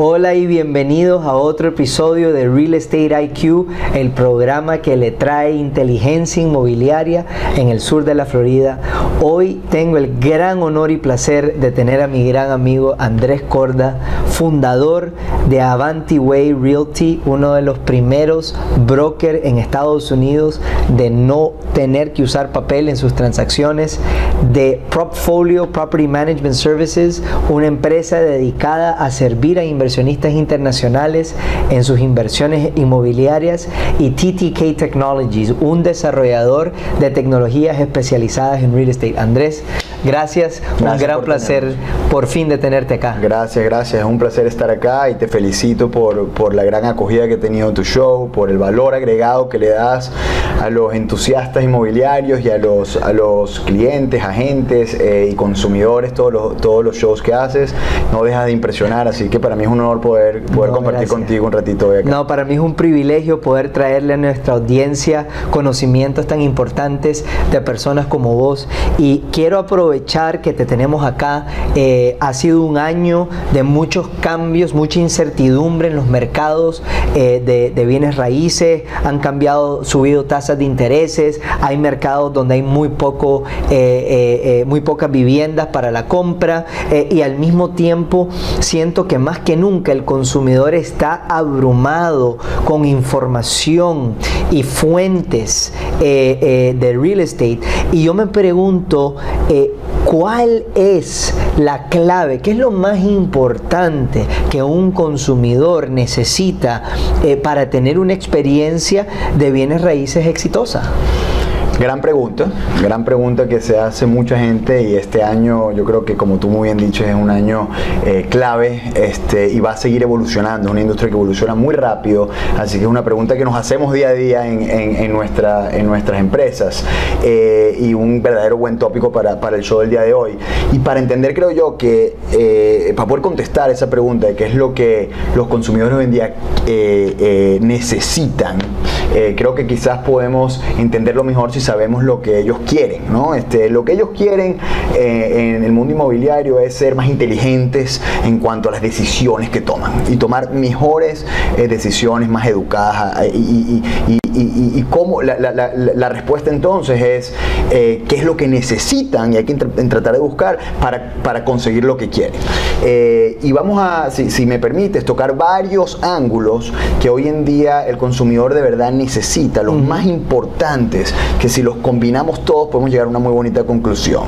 Hola y bienvenidos a otro episodio de Real Estate IQ, el programa que le trae inteligencia inmobiliaria en el sur de la Florida. Hoy tengo el gran honor y placer de tener a mi gran amigo Andrés Corda, fundador de Avanti Way Realty, uno de los primeros brokers en Estados Unidos de no tener que usar papel en sus transacciones, de Propfolio Property Management Services, una empresa dedicada a servir a inversionistas internacionales en sus inversiones inmobiliarias, y TTK Technologies, un desarrollador de tecnologías especializadas en real estate. Andrés, gracias, un gran placer por fin de tenerte acá. Gracias, gracias, es un placer estar acá y te felicito por, por la gran acogida que he tenido en tu show, por el valor agregado que le das a los entusiastas inmobiliarios y a los, a los clientes, agentes eh, y consumidores, todos los, todos los shows que haces, no dejas de impresionar, así que para mí es un honor poder, poder compartir contigo un ratito hoy acá. No, para mí es un privilegio poder traerle a nuestra audiencia conocimientos tan importantes de personas como vos y quiero aprovechar que te tenemos acá. Eh, ha sido un año de muchos cambios, mucha incertidumbre en los mercados eh, de, bienes raíces, han cambiado, subido tasas de intereses, hay mercados donde hay muy poco, eh, eh, eh, muy pocas viviendas para la compra y al mismo tiempo siento que más que nunca el consumidor está abrumado con información y fuentes de real estate y yo me pregunto ¿Cuál es la clave? ¿Qué es lo más importante que un consumidor necesita para tener una experiencia de bienes raíces exitosa? Gran pregunta, gran pregunta que se hace mucha gente y este año yo creo que como tú muy bien dicho es un año eh, clave este, y va a seguir evolucionando, es una industria que evoluciona muy rápido, así que es una pregunta que nos hacemos día a día en, nuestra, en nuestras empresas eh, y un verdadero buen tópico para, para, el show del día de hoy. Y para entender creo yo que eh, para poder contestar esa pregunta de qué es lo que los consumidores hoy en día necesitan, creo que quizás podemos entenderlo mejor si sabemos lo que ellos quieren, ¿no? Este, lo que ellos quieren eh, en el mundo inmobiliario es ser más inteligentes en cuanto a las decisiones que toman y tomar mejores eh, decisiones más educadas eh, y, cómo la, respuesta entonces es qué es lo que necesitan y hay que tratar de buscar para, para conseguir lo que quieren. y vamos a, si, si me permites, tocar varios ángulos que hoy en día el consumidor de verdad necesita, los más importantes que si los combinamos todos podemos llegar a una muy bonita conclusión.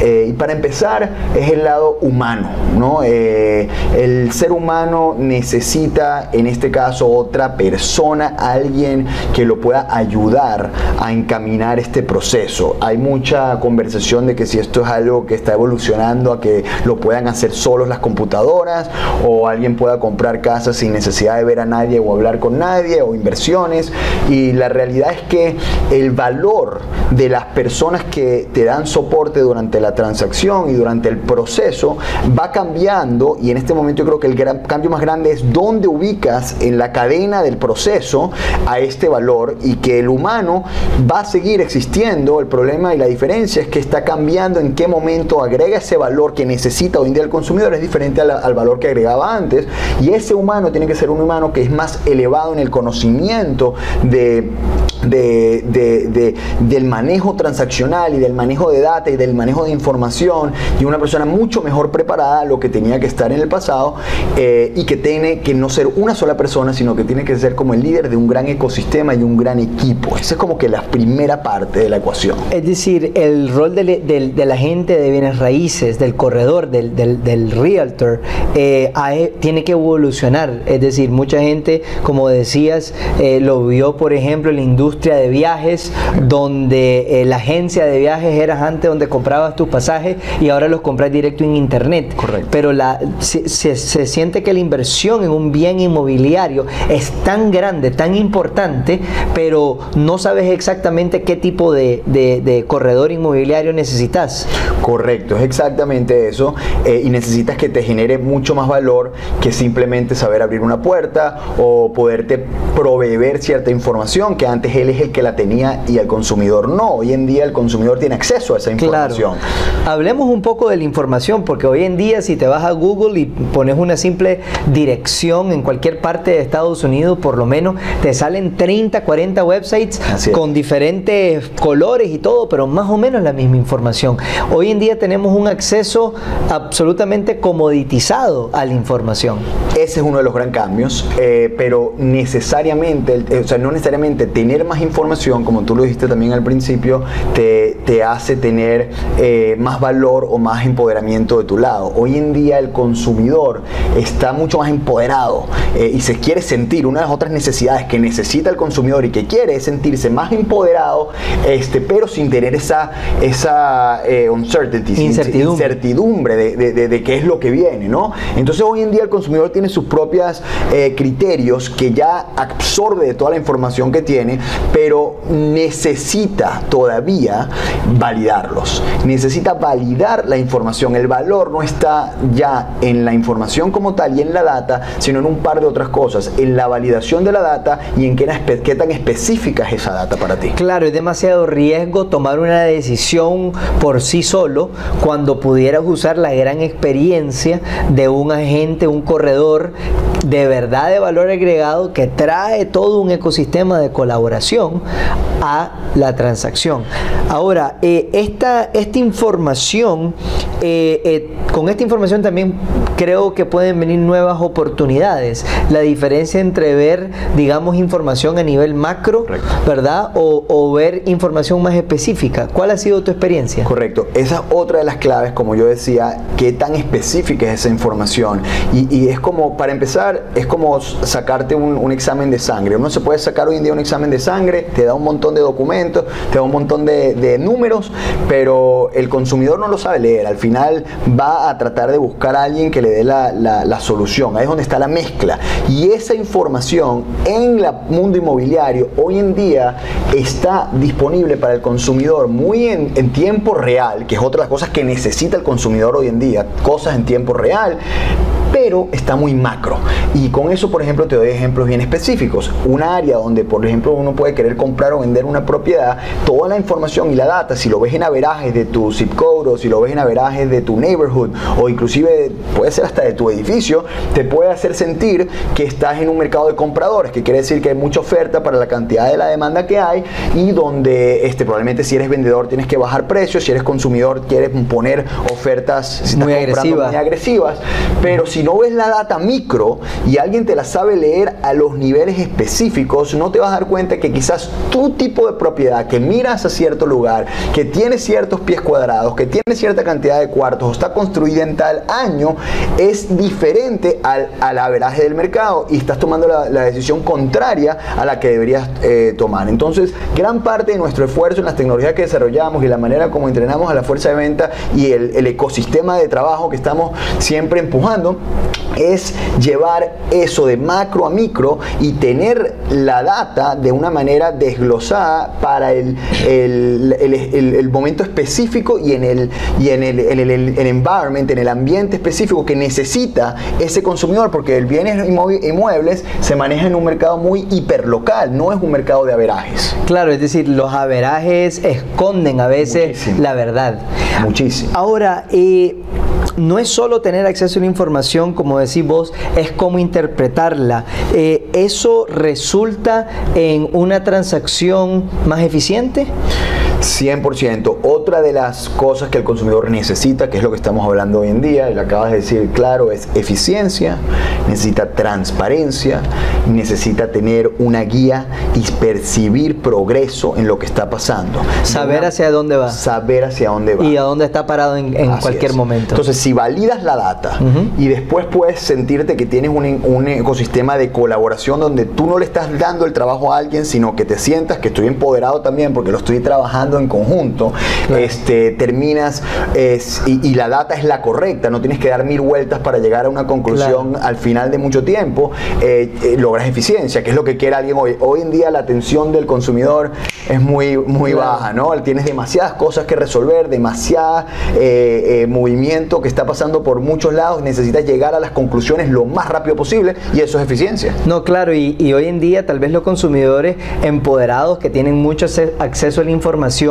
Eh, y para empezar es el lado humano, ¿no? Eh, el ser humano necesita en este caso otra persona, alguien que lo pueda ayudar a encaminar este proceso. Hay mucha conversación de que si esto es algo que está evolucionando a que lo puedan hacer solos las computadoras o alguien pueda comprar casas sin necesidad de ver a nadie o hablar con nadie o inversiones y la realidad es que el valor de las personas que te dan soporte durante la transacción y durante el proceso va cambiando y en este momento yo creo que el gran, cambio más grande es dónde ubicas en la cadena del proceso a este valor y que el humano va a seguir existiendo. El problema y la diferencia es que está cambiando en qué momento agrega ese valor que necesita hoy en día el consumidor, es diferente al, al valor que agregaba antes y ese humano tiene que ser un humano que es más elevado en el conocimiento de de, del manejo transaccional y del manejo de data y del manejo de información y una persona mucho mejor preparada a lo que tenía que estar en el pasado eh, y que tiene que no ser una sola persona, sino que tiene que ser como el líder de un gran ecosistema y un gran equipo. Esa es como que la primera parte de la ecuación. Es decir, el rol del, la gente de bienes raíces, del corredor, del, del realtor, eh, tiene que evolucionar. Es decir, mucha gente, como decías, eh, lo vio, por ejemplo, en la industria de viajes, donde eh, la agencia de viajes era antes donde comprabas tus pasajes y ahora los compras directo en internet. Correcto. Pero la, se, se, siente que la inversión en un bien inmobiliario es tan grande, tan importante, pero no sabes exactamente qué tipo de, de, corredor inmobiliario necesitas. Correcto, es exactamente eso. Eh, y necesitas que te genere mucho más valor que simplemente saber abrir una puerta o poderte proveer cierta información que antes él es el que la tenía y el consumidor no. Hoy en día el consumidor tiene acceso a esa información. Hablemos un poco de la información, porque hoy en día si te vas a Google y pones una simple dirección en cualquier parte de Estados Unidos, por lo menos te salen 30, 40 websites con diferentes colores y todo, pero más o menos la misma información. Hoy en día tenemos un acceso absolutamente comoditizado a la información. Ese es uno de los grandes cambios, eh, pero necesariamente, eh, o sea, no necesariamente tener más información, como tú lo dijiste también al principio, te, te hace tener eh, más valor o más empoderamiento de tu lado. Hoy en día el consumidor está mucho más empoderado y se quiere sentir, una de las otras necesidades que necesita el consumidor y que quiere sentirse más empoderado, este, pero sin tener esa, esa uncertainty, incertidumbre, incertidumbre de, de, de, qué es lo que viene, ¿no? Entonces hoy en día el consumidor tiene sus propios criterios que ya absorbe de toda la información que tiene, pero necesita todavía validarlos. Necesita validar la información. El valor no está ya en la información como tal y en la data, sino en un par de otras cosas, en la validación de la data y en qué, qué tan específica es esa data para ti. Claro, es demasiado riesgo tomar una decisión por sí solo cuando pudieras usar la gran experiencia de un agente, un corredor de verdad de valor agregado que trae todo un ecosistema de colaboración a la transacción. Ahora, eh, esta, esta información, eh, eh, con esta información también creo que pueden venir nuevas oportunidades. La diferencia entre ver, digamos, información a nivel macro, ¿verdad? O, o, ver información más específica. ¿Cuál ha sido tu experiencia? Correcto. Esa es otra de las claves, como yo decía, qué tan específica es esa información. Y, y es como, para empezar, es como sacarte un, un, examen de sangre. Uno se puede sacar hoy en día un examen de sangre, te da un montón de documentos, te da un montón de, de números, pero el consumidor no lo sabe leer. Al final va a tratar de buscar a alguien que le dé la, la, la, solución. Ahí es donde está la mezcla. Y esa información en el mundo hoy en día está disponible para el consumidor muy en, en tiempo real, que es otra de las cosas que necesita el consumidor hoy en día, cosas en tiempo real pero está muy macro. Y con eso, por ejemplo, te doy ejemplos bien específicos. Un área donde, por ejemplo, uno puede querer comprar o vender una propiedad, toda la información y la data, si lo ves en averajes de tu zip code o si lo ves en averajes de tu neighborhood o inclusive puede ser hasta de tu edificio, te puede hacer sentir que estás en un mercado de compradores, que quiere decir que hay mucha oferta para la cantidad de la demanda que hay y donde este, probablemente si eres vendedor tienes que bajar precios, si eres consumidor quieres poner ofertas si muy, agresivas. muy agresivas, pero si no ves la data micro y alguien te la sabe leer a los niveles específicos, no te vas a dar cuenta que quizás tu tipo de propiedad que miras a cierto lugar, que tiene ciertos pies cuadrados, que tiene cierta cantidad de cuartos o está construida en tal año, es diferente al, al averaje del mercado y estás tomando la, decisión contraria a la que deberías eh, tomar. Entonces, gran parte de nuestro esfuerzo en las tecnologías que desarrollamos y la manera como entrenamos a la fuerza de venta y el ecosistema de trabajo que estamos siempre empujando, es llevar eso de macro a micro y tener la data de una manera desglosada para el, el, el, el momento específico y en, el, y en el, el, environment, en el ambiente específico que necesita ese consumidor, porque el bienes inmuebles se maneja en un mercado muy hiperlocal, no es un mercado de averajes. Claro, es decir, los averajes esconden a veces Muchísimo. la verdad. Muchísimo. Ahora, eh, no es solo tener acceso a la información, como decís vos, es cómo interpretarla. Eh, ¿Eso resulta en una transacción más eficiente? 100%. Otra de las cosas que el consumidor necesita, que es lo que estamos hablando hoy en día, y lo acabas de decir claro, es eficiencia, necesita transparencia, necesita tener una guía y percibir progreso en lo que está pasando. Saber una, hacia dónde va. Saber hacia dónde va. Y a dónde está parado en, en cualquier es. momento. Entonces, si validas la data uh -huh. y después puedes sentirte que tienes un, un ecosistema de colaboración donde tú no le estás dando el trabajo a alguien, sino que te sientas que estoy empoderado también porque lo estoy trabajando trabajando en conjunto, este, terminas y, la data es la correcta, no tienes que dar mil vueltas para llegar a una conclusión al final de mucho tiempo, eh, eh, logras eficiencia, que es lo que quiere alguien hoy. Hoy en día la atención del consumidor es muy, muy baja, ¿no? Tienes demasiadas cosas que resolver, demasiado eh, movimiento que está pasando por muchos lados, necesitas llegar a las conclusiones lo más rápido posible y eso es eficiencia. No, claro, y, y hoy en día tal vez los consumidores empoderados que tienen mucho acceso a la información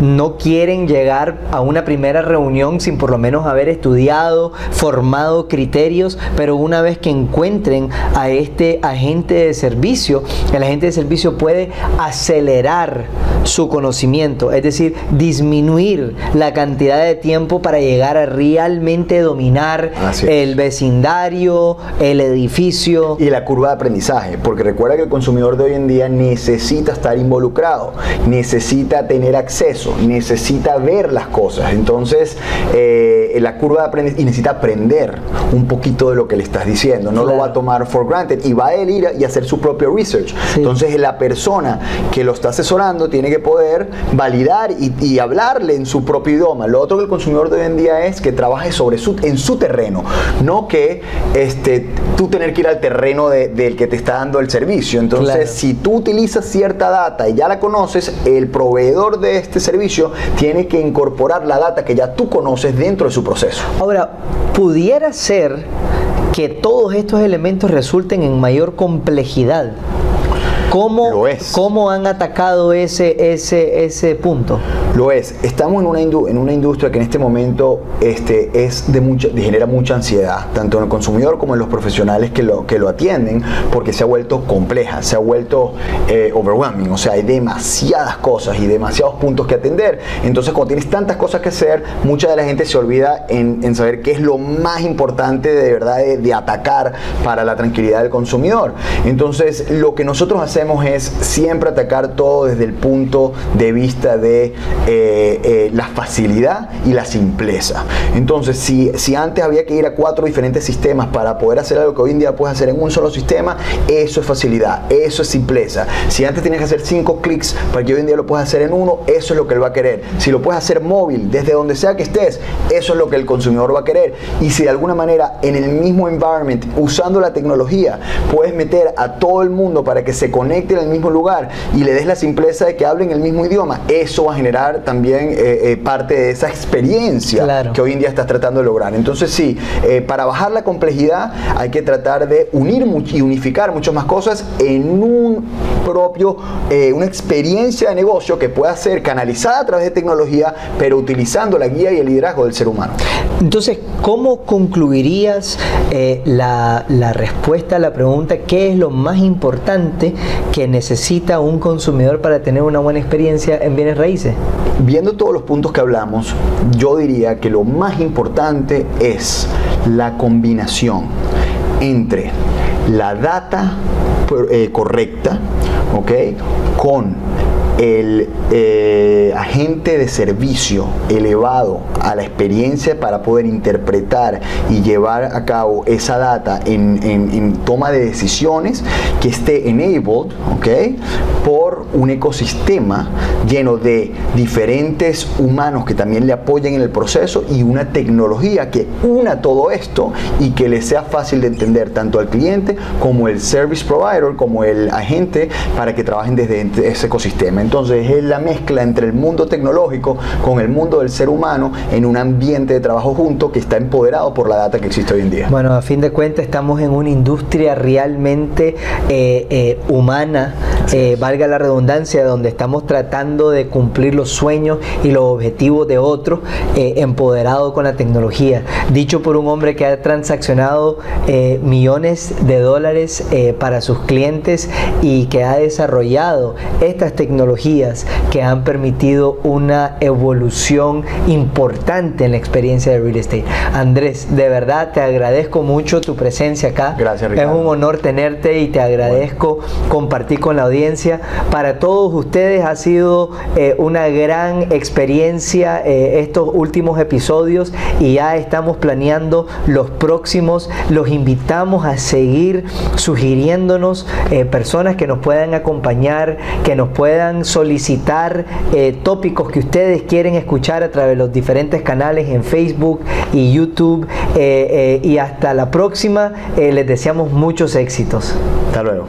no quieren llegar a una primera reunión sin por lo menos haber estudiado, formado criterios, pero una vez que encuentren a este agente de servicio, el agente de servicio puede acelerar su conocimiento, es decir, disminuir la cantidad de tiempo para llegar a realmente dominar el vecindario, el edificio. Y la curva de aprendizaje, porque recuerda que el consumidor de hoy en día necesita estar involucrado, necesita tener acceso, necesita ver las cosas. Entonces, eh, la curva de aprendizaje y necesita aprender un poquito de lo que le estás diciendo. No lo va a tomar for granted y va a él ir y hacer su propio research. Entonces, la persona que lo está asesorando tiene que poder validar y, hablarle en su propio idioma. Lo otro que el consumidor de hoy en día es que trabaje sobre su, en su terreno, no que este, tú tener que ir al terreno del que te está dando el servicio. Entonces, si tú utilizas cierta data y ya la conoces, el proveedor de este servicio tiene que incorporar la data que ya tú conoces dentro de su proceso. Ahora, pudiera ser que todos estos elementos resulten en mayor complejidad. ¿Cómo, ¿Cómo han atacado ese, ese, ese punto? Lo es. Estamos en una, en una industria que en este momento este, es de mucha, genera mucha ansiedad, tanto en el consumidor como en los profesionales que lo, que lo atienden, porque se ha vuelto compleja, se ha vuelto eh, overwhelming. O sea, hay demasiadas cosas y demasiados puntos que atender. Entonces, cuando tienes tantas cosas que hacer, mucha de la gente se olvida en, saber qué es lo más importante de verdad de, de atacar para la tranquilidad del consumidor. Entonces, lo que nosotros hacemos es siempre atacar todo desde el punto de vista de eh, eh, la facilidad y la simpleza. Entonces, si, si antes había que ir a cuatro diferentes sistemas para poder hacer algo que hoy en día puedes hacer en un solo sistema, eso es facilidad, eso es simpleza. Si antes tenías que hacer cinco clics para que hoy en día lo puedas hacer en uno, eso es lo que él va a querer. Si lo puedes hacer móvil, desde donde sea que estés, eso es lo que el consumidor va a querer. Y si de alguna manera en el mismo environment, usando la tecnología, puedes meter a todo el mundo para que se conecte en el mismo lugar y le des la simpleza de que hablen el mismo idioma, eso va a generar también eh, eh, parte de esa experiencia que hoy en día estás tratando de lograr. Entonces sí, eh, para bajar la complejidad hay que tratar de unir y unificar muchas más cosas en un propio, una experiencia de negocio que pueda ser canalizada a través de tecnología, pero utilizando la guía y el liderazgo del ser humano. Entonces, ¿cómo concluirías la, la respuesta a la pregunta qué es lo más importante que necesita un consumidor para tener una buena experiencia en bienes raíces? Viendo todos los puntos que hablamos, yo diría que lo más importante es la combinación entre la data eh, correcta, ¿ok? Con el eh, agente de servicio elevado a la experiencia para poder interpretar y llevar a cabo esa data en, toma de decisiones que esté enabled ¿okay? por un ecosistema lleno de diferentes humanos que también le apoyen en el proceso y una tecnología que una todo esto y que le sea fácil de entender tanto al cliente como el service provider como el agente para que trabajen desde ese ecosistema. Entonces es la mezcla entre el mundo tecnológico con el mundo del ser humano en un ambiente de trabajo junto que está empoderado por la data que existe hoy en día. Bueno, a fin de cuentas estamos en una industria realmente eh, eh, humana, eh, valga la redundancia, donde estamos tratando de cumplir los sueños y los objetivos de otros, empoderado con la tecnología. Dicho por un hombre que ha transaccionado millones de dólares para sus clientes y que ha desarrollado estas tecnologías que han permitido una evolución importante en la experiencia de real estate. Andrés, de verdad te agradezco mucho tu presencia acá. Gracias, Ricardo. Es un honor tenerte y te agradezco compartir con la audiencia audiencia. Para todos ustedes ha sido eh, una gran experiencia eh, estos últimos episodios y ya estamos planeando los próximos. Los invitamos a seguir sugiriéndonos eh, personas que nos puedan acompañar, que nos puedan solicitar tópicos que ustedes quieren escuchar a través de los diferentes canales en Facebook y YouTube. y hasta la próxima. les deseamos muchos éxitos. Hasta luego.